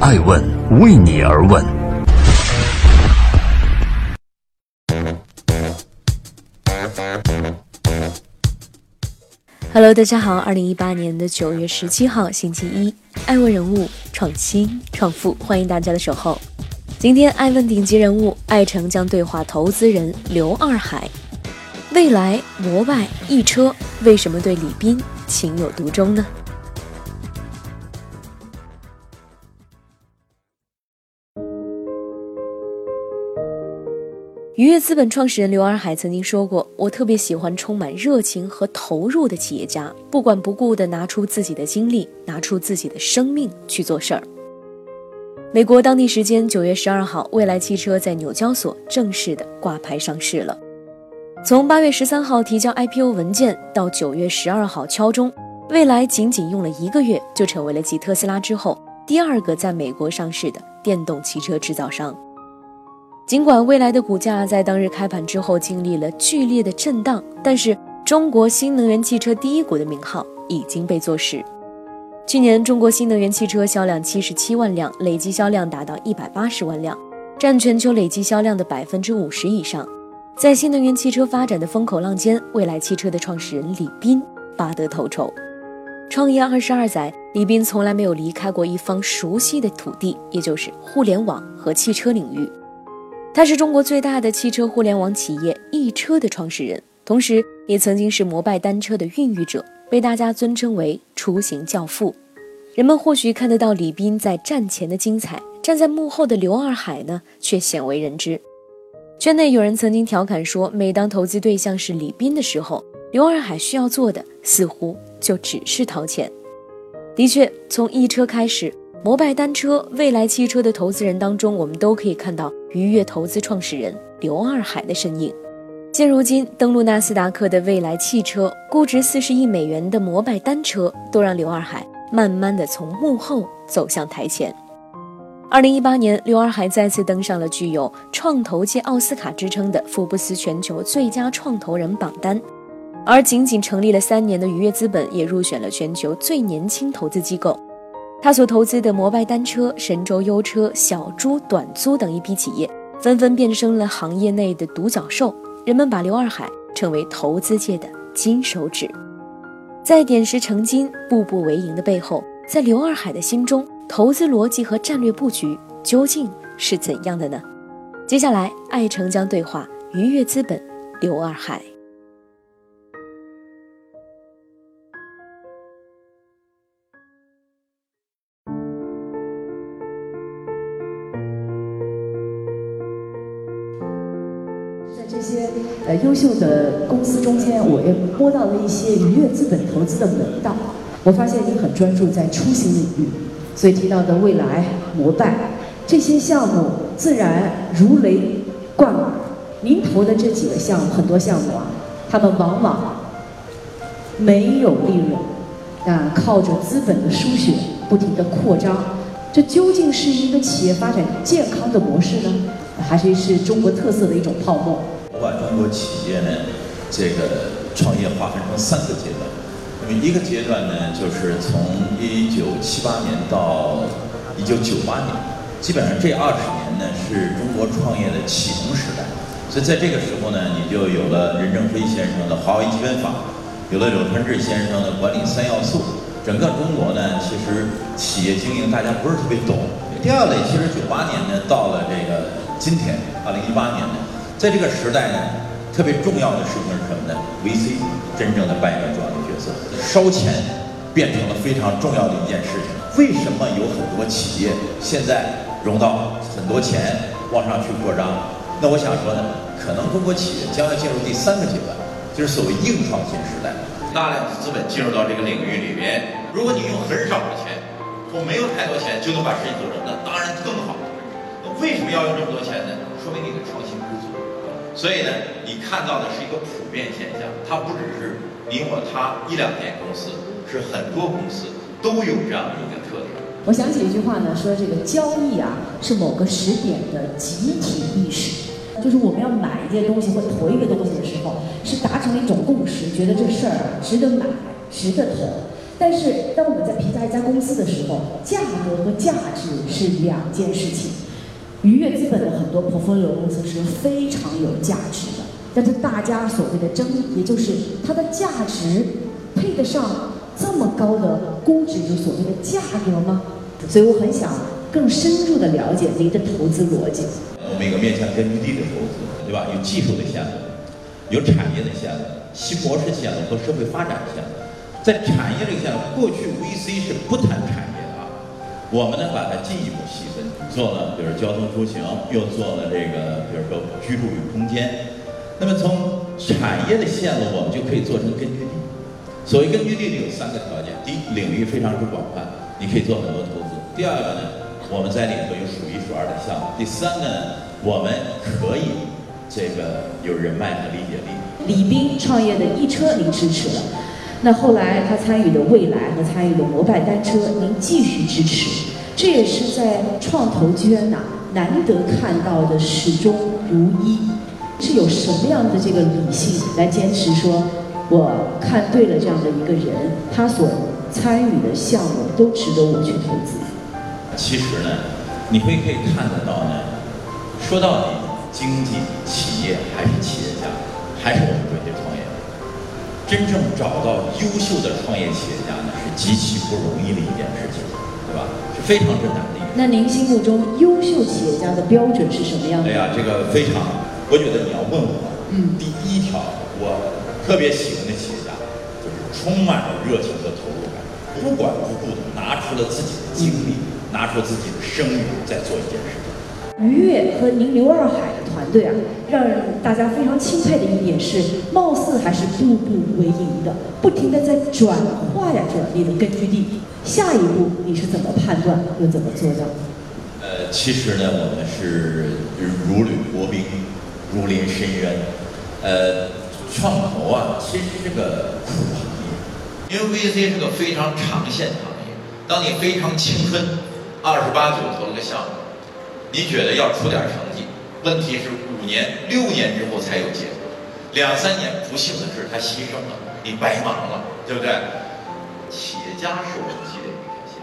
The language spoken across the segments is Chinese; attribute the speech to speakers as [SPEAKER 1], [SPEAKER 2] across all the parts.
[SPEAKER 1] 爱问为你而问。
[SPEAKER 2] Hello，大家好，二零一八年的九月十七号，星期一，爱问人物创新创富，欢迎大家的守候。今天爱问顶级人物艾诚将对话投资人刘二海。未来、摩拜、易车为什么对李斌情有独钟呢？愉悦资本创始人刘二海曾经说过：“我特别喜欢充满热情和投入的企业家，不管不顾地拿出自己的精力，拿出自己的生命去做事儿。”美国当地时间九月十二号，蔚来汽车在纽交所正式的挂牌上市了。从八月十三号提交 IPO 文件到九月十二号敲钟，蔚来仅仅用了一个月，就成为了继特斯拉之后第二个在美国上市的电动汽车制造商。尽管未来的股价在当日开盘之后经历了剧烈的震荡，但是中国新能源汽车第一股的名号已经被坐实。去年中国新能源汽车销量七十七万辆，累计销量达到一百八十万辆，占全球累计销量的百分之五十以上。在新能源汽车发展的风口浪尖，未来汽车的创始人李斌拔得头筹。创业二十二载，李斌从来没有离开过一方熟悉的土地，也就是互联网和汽车领域。他是中国最大的汽车互联网企业易车的创始人，同时也曾经是摩拜单车的孕育者，被大家尊称为“出行教父”。人们或许看得到李斌在战前的精彩，站在幕后的刘二海呢，却鲜为人知。圈内有人曾经调侃说，每当投资对象是李斌的时候，刘二海需要做的似乎就只是掏钱。的确，从易车开始。摩拜单车、蔚来汽车的投资人当中，我们都可以看到愉悦投资创始人刘二海的身影。现如今，登陆纳斯达克的蔚来汽车、估值四十亿美元的摩拜单车，都让刘二海慢慢的从幕后走向台前。二零一八年，刘二海再次登上了具有创投界奥斯卡之称的福布斯全球最佳创投人榜单，而仅仅成立了三年的愉悦资本也入选了全球最年轻投资机构。他所投资的摩拜单车、神州优车、小猪短租等一批企业，纷纷变身了行业内的独角兽。人们把刘二海称为投资界的金手指。在点石成金、步步为营的背后，在刘二海的心中，投资逻辑和战略布局究竟是怎样的呢？接下来，爱成将对话愉悦资本刘二海。
[SPEAKER 3] 这些呃，优秀的公司中间，我也摸到了一些愉悦资本投资的门道。我发现你很专注在出行领域，所以提到的未来、摩拜这些项目，自然如雷贯耳。您投的这几个项目，很多项目啊，他们往往没有利润，啊，靠着资本的输血不停的扩张，这究竟是一个企业发展健康的模式呢，还是是中国特色的一种泡沫？
[SPEAKER 4] 中国企业呢，这个创业划分成三个阶段。那么一个阶段呢，就是从一九七八年到一九九八年，基本上这二十年呢是中国创业的启蒙时代。所以在这个时候呢，你就有了任正非先生的华为基本法，有了柳传志先生的管理三要素。整个中国呢，其实企业经营大家不是特别懂。第二类，其实九八年呢到了这个今天，二零一八年呢。在这个时代呢，特别重要的事情是什么呢？VC 真正的扮演了重要的角色，烧钱变成了非常重要的一件事情。为什么有很多企业现在融到很多钱往上去扩张？那我想说呢，可能中国企业将要进入第三个阶段，就是所谓硬创新时代。大量的资本进入到这个领域里面，如果你用很少的钱或没有太多钱就能把事情做成，那当然更好。那为什么要用这么多钱呢？说明你的创新不足。所以呢，你看到的是一个普遍现象，它不只是你我他一两间公司，是很多公司都有这样的一个特点。
[SPEAKER 3] 我想起一句话呢，说这个交易啊是某个时点的集体意识，就是我们要买一件东西或投一个东西的时候，是达成了一种共识，觉得这事儿值得买，值得投。但是当我们在评价一家公司的时候，价格和价值是两件事情。愉悦资本的很多 portfolio 公司是非常有价值的，但是大家所谓的争议，也就是它的价值配得上这么高的估值，就所谓的价格吗？所以我很想更深入的了解您的投资逻辑。
[SPEAKER 4] 我们一个面向根据地的投资，对吧？有技术的项目，有产业的项目，新模式项目和社会发展项目。在产业这个项目，过去 VC 是不谈产业，我们呢把它进一步细分，做了比如交通出行，又做了这个比如说居住与空间。那么从产业的线路，我们就可以做成根据地。所谓根据地呢，有三个条件：第一，领域非常之广泛，你可以做很多投资；第二个呢，我们在里头有数一数二的项目；第三个呢，我们可以这个有人脉和理解力。
[SPEAKER 3] 李斌创业的易车，您支持了。那后来他参与的未来和参与的摩拜单车，您继续支持，这也是在创投圈呐难得看到的始终如一。是有什么样的这个理性来坚持说，我看对了这样的一个人，他所参与的项目都值得我去投资。
[SPEAKER 4] 其实呢，你会可以看得到呢，说到底，经济、企业还是企业家，还是我们。真正找到优秀的创业企业家呢，是极其不容易的一件事情，对吧？是非常之难的。
[SPEAKER 3] 那您心目中优秀企业家的标准是什么样的？
[SPEAKER 4] 哎呀，这个非常，我觉得你要问我，
[SPEAKER 3] 嗯，
[SPEAKER 4] 第一条，我特别喜欢的企业家，就是充满了热情和投入感，不管不顾的拿出了自己的精力，拿出自己的声誉在做一件事情。
[SPEAKER 3] 愉悦和您刘二海的团队啊，让大家非常钦佩的一点是，貌似还是步步为营的，不停的在转化呀转你的根据地。下一步你是怎么判断又怎么做的？
[SPEAKER 4] 呃，其实呢，我们是如履薄冰，如临深渊。呃，创投啊，其实是个苦行业，因为 VC 是个非常长线行业。当你非常青春，二十八九投了个项目，你觉得要出点成绩，问题是年、六年之后才有结果，两三年不幸的是他牺牲了，你白忙了，对不对？企业家是我们积累的一条线，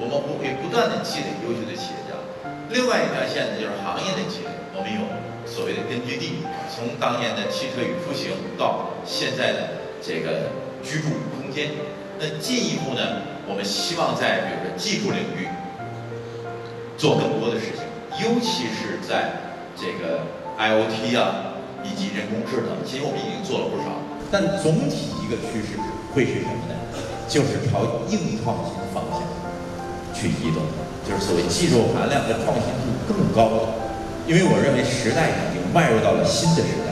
[SPEAKER 4] 我们不会不断的积累优秀的企业家。另外一条线呢，就是行业的积累，我们有所谓的根据地，从当年的汽车与出行到现在的这个居住空间。那进一步呢，我们希望在比如说技术领域做更多的事情，尤其是在这个 IOT 啊以及人工智能，其实我们已经做了不少。但总体一个趋势会是什么呢？就是朝硬创新方向去移动，就是所谓技术含量和创新度更高的。因为我认为时代已经迈入到了新的时代。